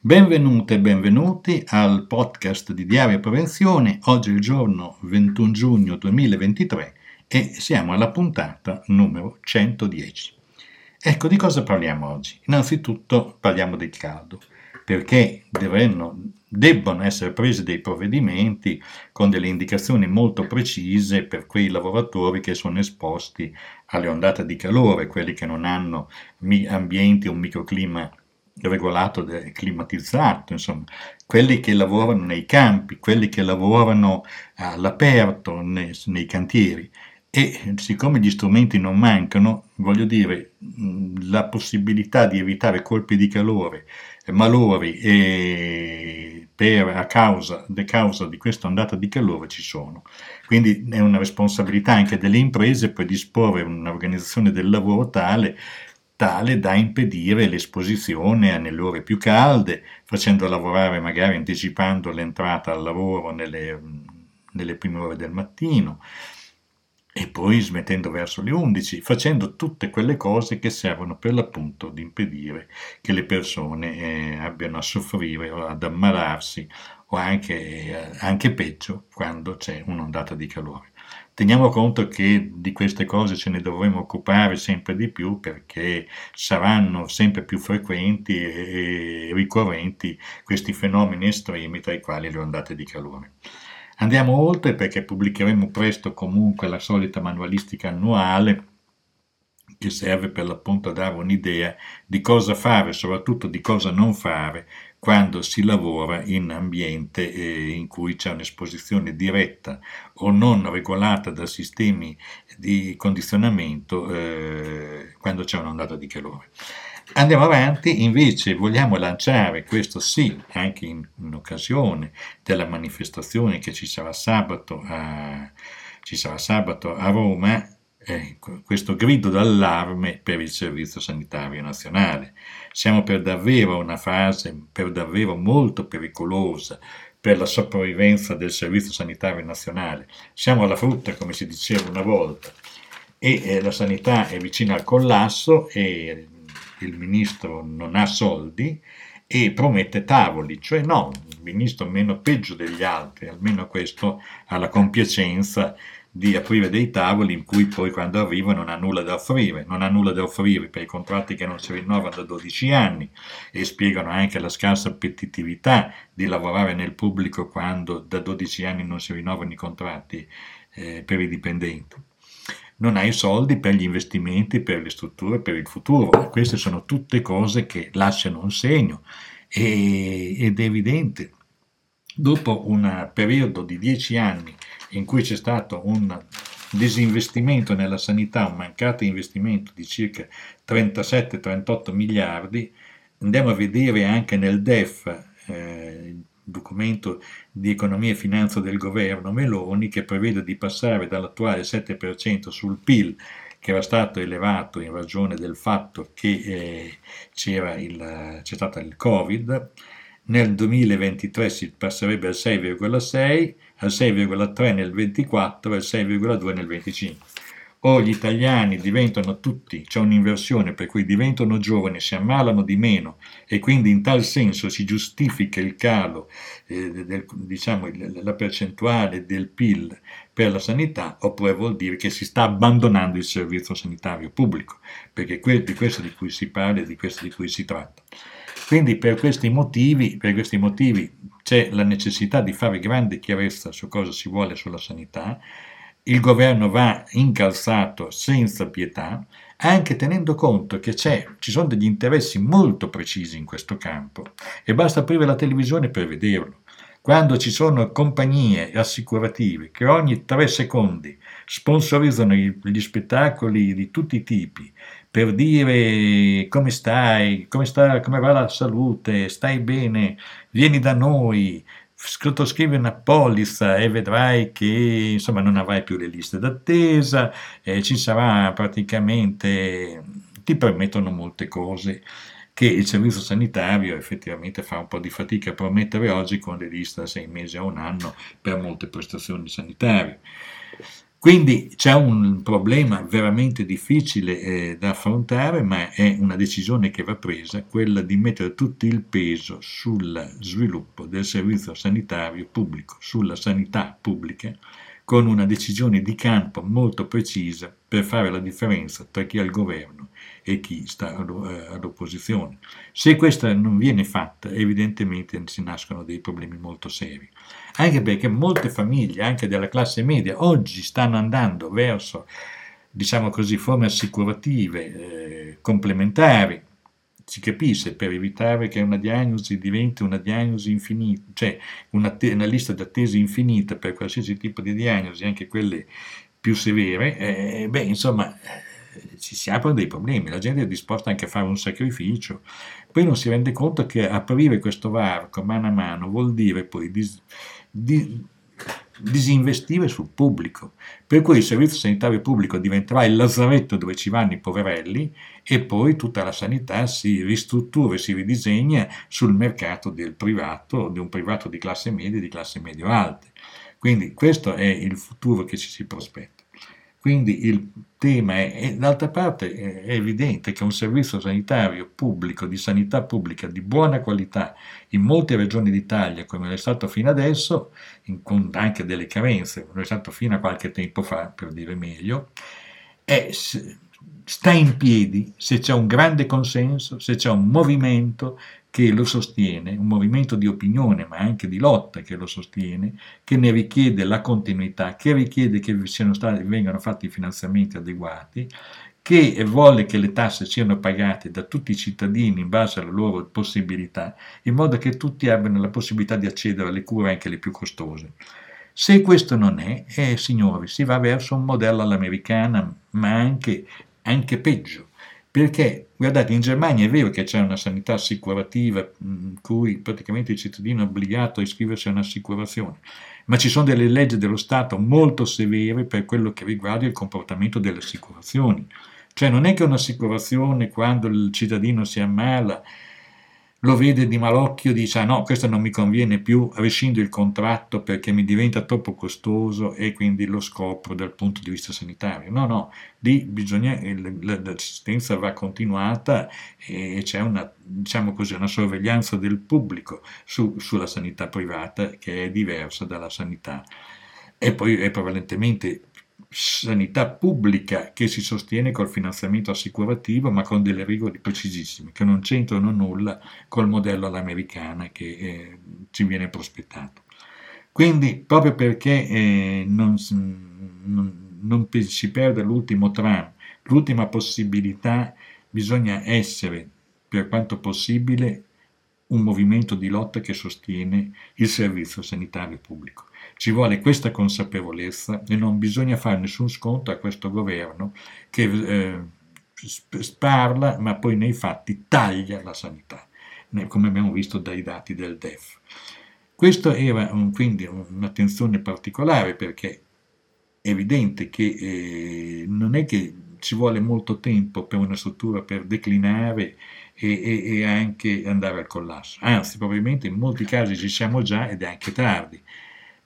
Benvenute e benvenuti al podcast di Diario Prevenzione. Oggi è il giorno 21 giugno 2023 e siamo alla puntata numero 110. Ecco di cosa parliamo oggi. Innanzitutto parliamo del caldo, perché devono, debbono essere presi dei provvedimenti con delle indicazioni molto precise per quei lavoratori che sono esposti alle ondate di calore, quelli che non hanno ambienti o un microclima regolato e climatizzato, insomma, quelli che lavorano nei campi, quelli che lavorano all'aperto nei, nei cantieri. E siccome gli strumenti non mancano, voglio dire, la possibilità di evitare colpi di calore, malori e per, a causa, a causa di questa ondata di calore ci sono. Quindi è una responsabilità anche delle imprese predisporre un'organizzazione del lavoro tale tale da impedire l'esposizione nelle ore più calde, facendo lavorare magari anticipando l'entrata al lavoro nelle, nelle prime ore del mattino e poi smettendo verso le 11, facendo tutte quelle cose che servono per l'appunto ad impedire che le persone eh, abbiano a soffrire o ad ammalarsi o anche, eh, anche peggio quando c'è un'ondata di calore. Teniamo conto che di queste cose ce ne dovremo occupare sempre di più perché saranno sempre più frequenti e ricorrenti questi fenomeni estremi tra i quali le ondate di calore. Andiamo oltre perché pubblicheremo presto comunque la solita manualistica annuale che serve per l'appunto a dare un'idea di cosa fare, soprattutto di cosa non fare quando si lavora in ambiente eh, in cui c'è un'esposizione diretta o non regolata da sistemi di condizionamento eh, quando c'è un'ondata di calore. Andiamo avanti, invece vogliamo lanciare, questo sì, anche in, in occasione della manifestazione che ci sarà sabato a, ci sarà sabato a Roma, eh, questo grido d'allarme per il Servizio Sanitario Nazionale. Siamo per davvero una fase per davvero molto pericolosa per la sopravvivenza del Servizio Sanitario Nazionale. Siamo alla frutta, come si diceva una volta, e eh, la sanità è vicina al collasso e il ministro non ha soldi e promette tavoli, cioè no, il ministro meno peggio degli altri, almeno questo ha la compiacenza di aprire dei tavoli in cui poi quando arriva non ha nulla da offrire, non ha nulla da offrire per i contratti che non si rinnovano da 12 anni e spiegano anche la scarsa appetitività di lavorare nel pubblico quando da 12 anni non si rinnovano i contratti eh, per i dipendenti. Non ha i soldi per gli investimenti, per le strutture, per il futuro. Queste sono tutte cose che lasciano un segno e, ed è evidente. Dopo un periodo di 10 anni in cui c'è stato un disinvestimento nella sanità, un mancato investimento di circa 37-38 miliardi, andiamo a vedere anche nel DEF, eh, il documento di economia e finanza del governo Meloni, che prevede di passare dall'attuale 7% sul PIL che era stato elevato in ragione del fatto che eh, c'era il, c'è stato il Covid, nel 2023 si passerebbe al 6,6, al 6,3 nel 24 e al 6,2 nel 25. O gli italiani diventano tutti, c'è un'inversione per cui diventano giovani, si ammalano di meno e quindi in tal senso si giustifica il calo, eh, del, diciamo la percentuale del PIL per la sanità, oppure vuol dire che si sta abbandonando il servizio sanitario pubblico, perché que- di questo di cui si parla e di questo di cui si tratta. Quindi per questi motivi, per questi motivi c'è la necessità di fare grande chiarezza su cosa si vuole sulla sanità, il governo va incalzato senza pietà, anche tenendo conto che ci sono degli interessi molto precisi in questo campo e basta aprire la televisione per vederlo. Quando ci sono compagnie assicurative che ogni tre secondi sponsorizzano gli spettacoli di tutti i tipi per dire come stai, come, sta, come va la salute, stai bene, vieni da noi, sottoscrivi una polizza e vedrai che insomma non avrai più le liste d'attesa, eh, ci sarà praticamente, ti permettono molte cose che il servizio sanitario effettivamente fa un po' di fatica a promettere oggi con le liste da sei mesi a un anno per molte prestazioni sanitarie. Quindi c'è un problema veramente difficile eh, da affrontare, ma è una decisione che va presa, quella di mettere tutto il peso sul sviluppo del servizio sanitario pubblico, sulla sanità pubblica, con una decisione di campo molto precisa per fare la differenza tra chi è al governo e chi sta eh, all'opposizione. Se questa non viene fatta, evidentemente si nascono dei problemi molto seri. Anche perché molte famiglie, anche della classe media, oggi stanno andando verso, diciamo così, forme assicurative eh, complementari. Si capisce per evitare che una diagnosi diventi una diagnosi infinita, cioè una, te- una lista di attese infinita per qualsiasi tipo di diagnosi, anche quelle più severe, eh, beh, insomma, ci si aprono dei problemi, la gente è disposta anche a fare un sacrificio, poi non si rende conto che aprire questo varco mano a mano vuol dire poi dis- di- disinvestire sul pubblico, per cui il servizio sanitario pubblico diventerà il lazzaretto dove ci vanno i poverelli e poi tutta la sanità si ristruttura e si ridisegna sul mercato del privato, di un privato di classe media e di classe medio-alte. Quindi questo è il futuro che ci si prospetta. Quindi il tema è, d'altra parte è evidente che un servizio sanitario pubblico, di sanità pubblica di buona qualità in molte regioni d'Italia, come è stato fino adesso, in, con anche delle carenze, come è stato fino a qualche tempo fa, per dire meglio, è, sta in piedi se c'è un grande consenso, se c'è un movimento che lo sostiene, un movimento di opinione ma anche di lotta che lo sostiene, che ne richiede la continuità, che richiede che stati, vengano fatti i finanziamenti adeguati, che vuole che le tasse siano pagate da tutti i cittadini in base alle loro possibilità, in modo che tutti abbiano la possibilità di accedere alle cure anche le più costose. Se questo non è, eh, signori, si va verso un modello all'americana, ma anche, anche peggio perché, guardate, in Germania è vero che c'è una sanità assicurativa in cui praticamente il cittadino è obbligato a iscriversi a un'assicurazione, ma ci sono delle leggi dello Stato molto severe per quello che riguarda il comportamento delle assicurazioni. Cioè non è che un'assicurazione quando il cittadino si ammala lo vede di malocchio, dice ah no, questo non mi conviene più, rescindo il contratto perché mi diventa troppo costoso e quindi lo scopro dal punto di vista sanitario. No, no, lì bisogna, l'assistenza va continuata e c'è una, diciamo così, una sorveglianza del pubblico su, sulla sanità privata che è diversa dalla sanità e poi è prevalentemente sanità pubblica che si sostiene col finanziamento assicurativo ma con delle regole precisissime che non c'entrano nulla col modello all'americana che eh, ci viene prospettato. Quindi proprio perché eh, non, non, non, si perde l'ultimo tram, l'ultima possibilità, bisogna essere per quanto possibile un movimento di lotta che sostiene il servizio sanitario pubblico. Ci vuole questa consapevolezza e non bisogna fare nessun sconto a questo governo che eh, parla ma poi nei fatti taglia la sanità, come abbiamo visto dai dati del DEF. Questo era un, quindi un'attenzione particolare perché è evidente che eh, non è che ci vuole molto tempo per una struttura per declinare e, e, e, anche andare al collasso. Anzi, probabilmente in molti casi ci siamo già ed è anche tardi.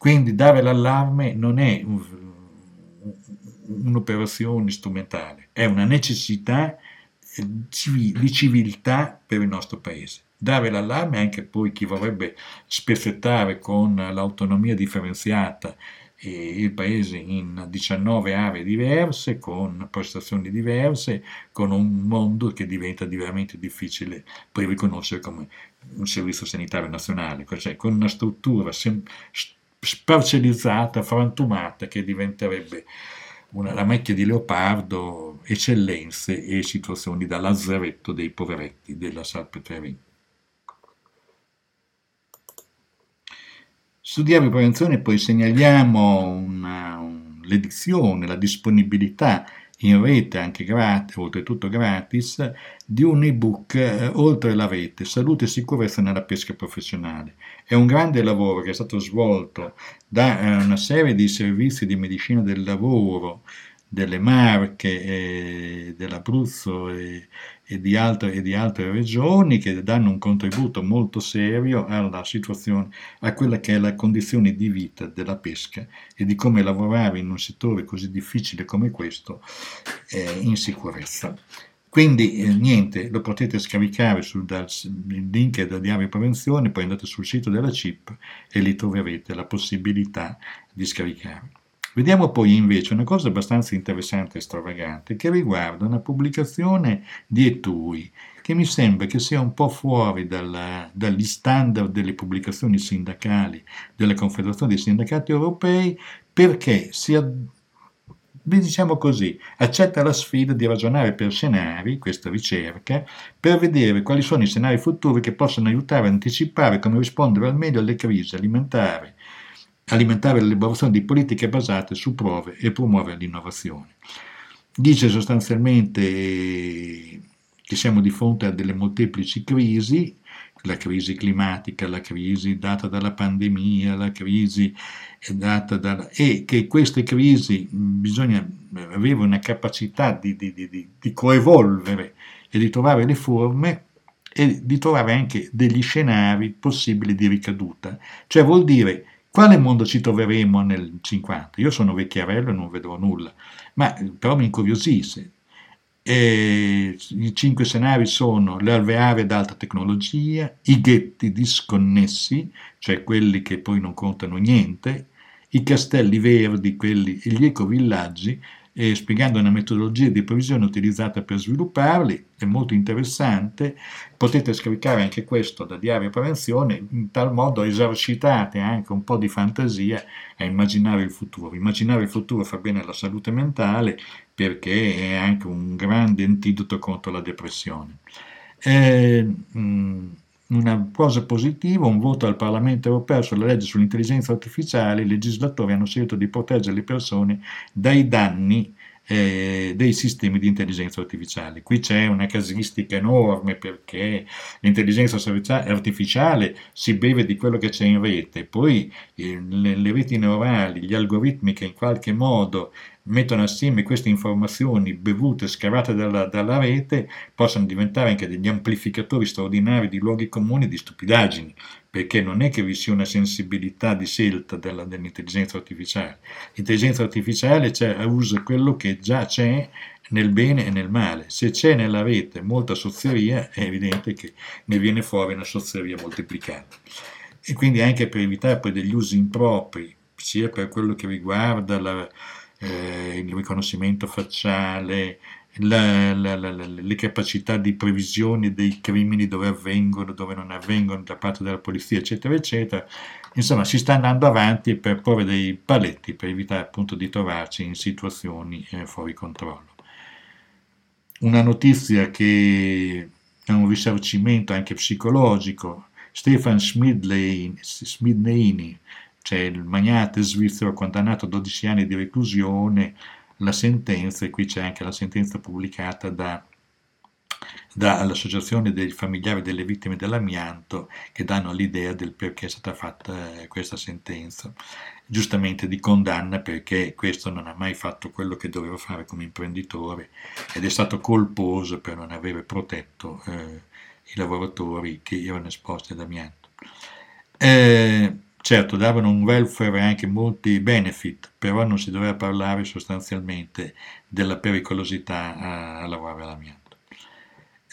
Quindi dare l'allarme non è un'operazione strumentale, è una necessità eh, di civiltà per il nostro paese. Dare l'allarme anche poi chi vorrebbe spezzettare con l'autonomia differenziata il paese in 19 aree diverse, con prestazioni diverse, con un mondo che diventa veramente difficile poi riconoscere come un servizio sanitario nazionale, cioè con una struttura sem- sparcellizzata, frantumata, che diventerebbe una lamecchia di leopardo, eccellenze e situazioni da lazzaretto dei poveretti della Salpetreria. Su Diario Prevenzione poi segnaliamo una, un, l'edizione, la disponibilità in rete anche gratis, oltretutto gratis, di un ebook eh, oltre la rete, Salute e sicurezza nella pesca professionale. È un grande lavoro che è stato svolto da eh, una serie di servizi di medicina del lavoro delle Marche, eh, dell'Abruzzo e, e di, altre, e di altre regioni che danno un contributo molto serio alla situazione, a quella che è la condizione di vita della pesca e di come lavorare in un settore così difficile come questo eh, in sicurezza. Quindi eh, niente, lo potete scaricare sul dal, il link da Diario Prevenzione, poi andate sul sito della CIP e lì troverete la possibilità di scaricare. Vediamo poi invece una cosa abbastanza interessante e stravagante che riguarda una pubblicazione di Etui che mi sembra che sia un po' fuori dalla, dagli standard delle pubblicazioni sindacali della Confederazione dei Sindacati Europei perché si diciamo così, accetta la sfida di ragionare per scenari, questa ricerca, per vedere quali sono i scenari futuri che possono aiutare a anticipare come rispondere al meglio alle crisi alimentari alimentare l'elaborazione di politiche basate su prove e promuovere l'innovazione. Dice sostanzialmente che siamo di fronte a delle molteplici crisi, la crisi climatica, la crisi data dalla pandemia, la crisi data dalla... e che queste crisi bisogna avere una capacità di, di, di, di coevolvere e di trovare le forme e di trovare anche degli scenari possibili di ricaduta. Cioè vuol dire quale mondo ci troveremo nel 50? Io sono vecchiarello e non vedrò nulla, ma però mi incuriosisce. E I cinque scenari sono le alveare ad alta tecnologia, i ghetti disconnessi, cioè quelli che poi non contano niente, i castelli verdi, quelli, gli ecovillaggi, eh, spiegando una metodologia di previsione utilizzata per svilupparli, è molto interessante, potete scaricare anche questo da Diario Prevenzione, in tal modo esercitate anche un po' di fantasia a immaginare il futuro. Immaginare il futuro fa bene alla salute mentale perché è anche un grande antidoto contro la depressione. Eh, mh, una cosa positiva, un voto al Parlamento europeo sulla legge sull'intelligenza artificiale, i legislatori hanno scelto di proteggere le persone dai danni eh, dei sistemi di intelligenza artificiale. Qui c'è una casistica enorme perché l'intelligenza artificiale si beve di quello che c'è in rete, poi eh, le, le reti neurali, gli algoritmi che in qualche modo mettono assieme queste informazioni bevute, scavate dalla, dalla, rete, possono diventare anche degli amplificatori straordinari di luoghi comuni di stupidaggini, perché non è che vi sia una sensibilità di scelta della, dell'intelligenza artificiale. L'intelligenza artificiale usa quello che già c'è nel bene e nel male. Se c'è nella rete molta sozzeria, è evidente che ne viene fuori una sozzeria moltiplicata. E quindi anche per evitare poi degli usi impropri, sia per quello che riguarda la, eh, il riconoscimento facciale, la, la, la, le capacità di previsione dei crimini dove avvengono, dove non avvengono da parte della polizia, eccetera, eccetera. Insomma, si sta andando avanti per porre dei paletti per evitare appunto di trovarci in situazioni eh, fuori controllo. Una notizia che è un risarcimento anche psicologico. Stefan Smidleini, cioè il magnate svizzero condannato a 12 anni di reclusione, la sentenza, e qui c'è anche la sentenza pubblicata da, dall'Associazione dei familiari delle vittime dell'amianto, che danno l'idea del perché è stata fatta eh, questa sentenza. Giustamente di condanna perché questo non ha mai fatto quello che doveva fare come imprenditore ed è stato colposo per non aver protetto eh, i lavoratori che erano esposti ad amianto. Eh, Certo, davano un welfare e anche molti benefit, però non si doveva parlare sostanzialmente della pericolosità a, a lavorare all'amianto.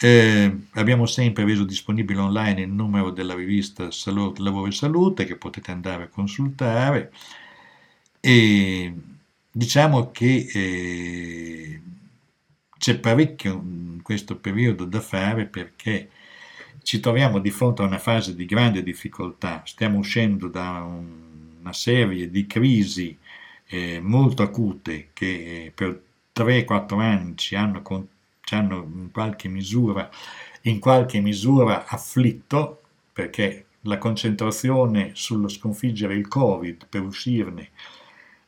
Eh, abbiamo sempre reso disponibile online il numero della rivista Salute, Lavoro e Salute che potete andare a consultare e diciamo che eh, c'è parecchio in questo periodo da fare perché ci troviamo di fronte a una fase di grande difficoltà, stiamo uscendo da un, una serie di crisi eh, molto acute che per 3-4 anni ci hanno, ci hanno in, qualche misura, in qualche misura afflitto perché la concentrazione sullo sconfiggere il Covid per uscirne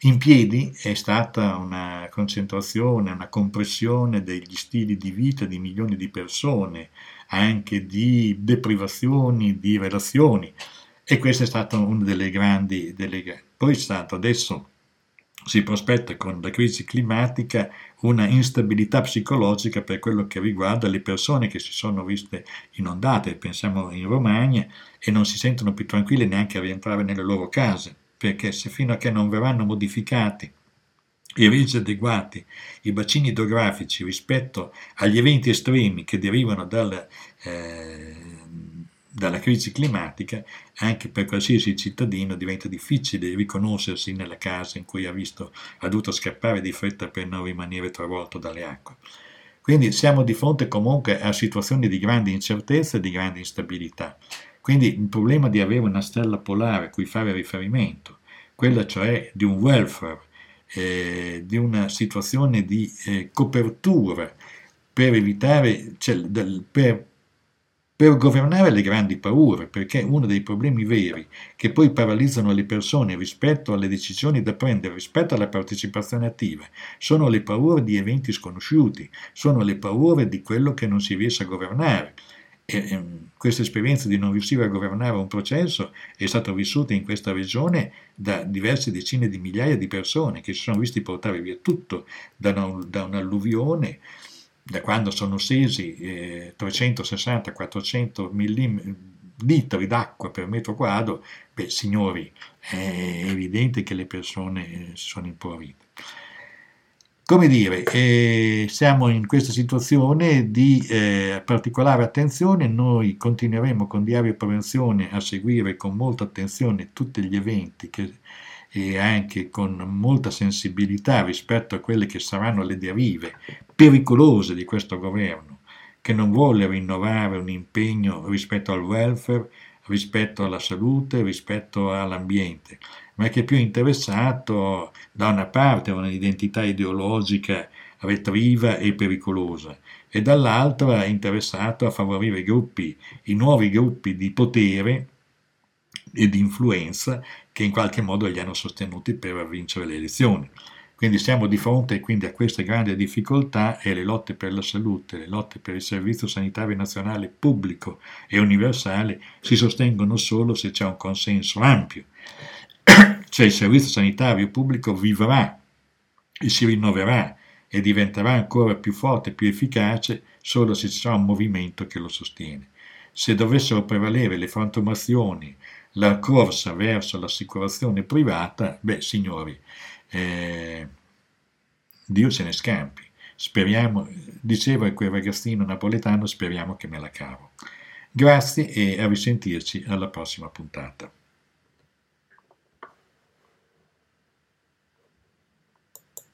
in piedi è stata una concentrazione, una compressione degli stili di vita di milioni di persone, anche di deprivazioni, di relazioni. E questa è stata una delle grandi, delle, poi è stato adesso si prospetta con la crisi climatica una instabilità psicologica per quello che riguarda le persone che si sono viste inondate, pensiamo in Romagna, e non si sentono più tranquille neanche a rientrare nelle loro case, perché se fino a che non verranno modificati e resi adeguati i bacini idrografici rispetto agli eventi estremi che derivano dal, eh, dalla crisi climatica, anche per qualsiasi cittadino diventa difficile riconoscersi nella casa in cui ha, visto, ha dovuto scappare di fretta per non rimanere travolto dalle acque. Quindi siamo di fronte comunque a situazioni di grande incertezza e di grande instabilità. Quindi il problema di avere una stella polare a cui fare riferimento, quella cioè di un welfare eh, di una situazione di eh, copertura per evitare, cioè, del, per, per governare le grandi paure, perché uno dei problemi veri che poi paralizzano le persone rispetto alle decisioni da prendere, rispetto alla partecipazione attiva, sono le paure di eventi sconosciuti, sono le paure di quello che non si riesce a governare. E, questa esperienza di non riuscire a governare un processo è stata vissuta in questa regione da diverse decine di migliaia di persone che si sono visti portare via tutto da, una, da un'alluvione, da quando sono scesi eh, 360-400 litri d'acqua per metro quadro, beh signori, è evidente che le persone eh, si sono impaurite. Come dire, eh, siamo in questa situazione di eh, particolare attenzione, noi continueremo con Diario Prevenzione a seguire con molta attenzione tutti gli eventi che, e anche con molta sensibilità rispetto a quelle che saranno le derive pericolose di questo governo, che non vuole rinnovare un impegno rispetto al welfare, rispetto alla salute, rispetto all'ambiente, ma che è più interessato da una parte a un'identità ideologica retriva e pericolosa e dall'altra è interessato a favorire i gruppi, i nuovi gruppi di potere e di influenza che in qualche modo li hanno sostenuti per vincere le elezioni. Quindi siamo di fronte quindi a queste grandi difficoltà e le lotte per la salute, le lotte per il servizio sanitario nazionale pubblico e universale si sostengono solo se c'è un consenso ampio cioè il servizio sanitario pubblico vivrà e si rinnoverà e diventerà ancora più forte e più efficace solo se ci sarà un movimento che lo sostiene. Se dovessero prevalere le frantumazioni, la corsa verso l'assicurazione privata, beh signori, eh, Dio se ne scampi. Speriamo, diceva quel ragazzino napoletano, speriamo che me la cavo. Grazie e a risentirci alla prossima puntata.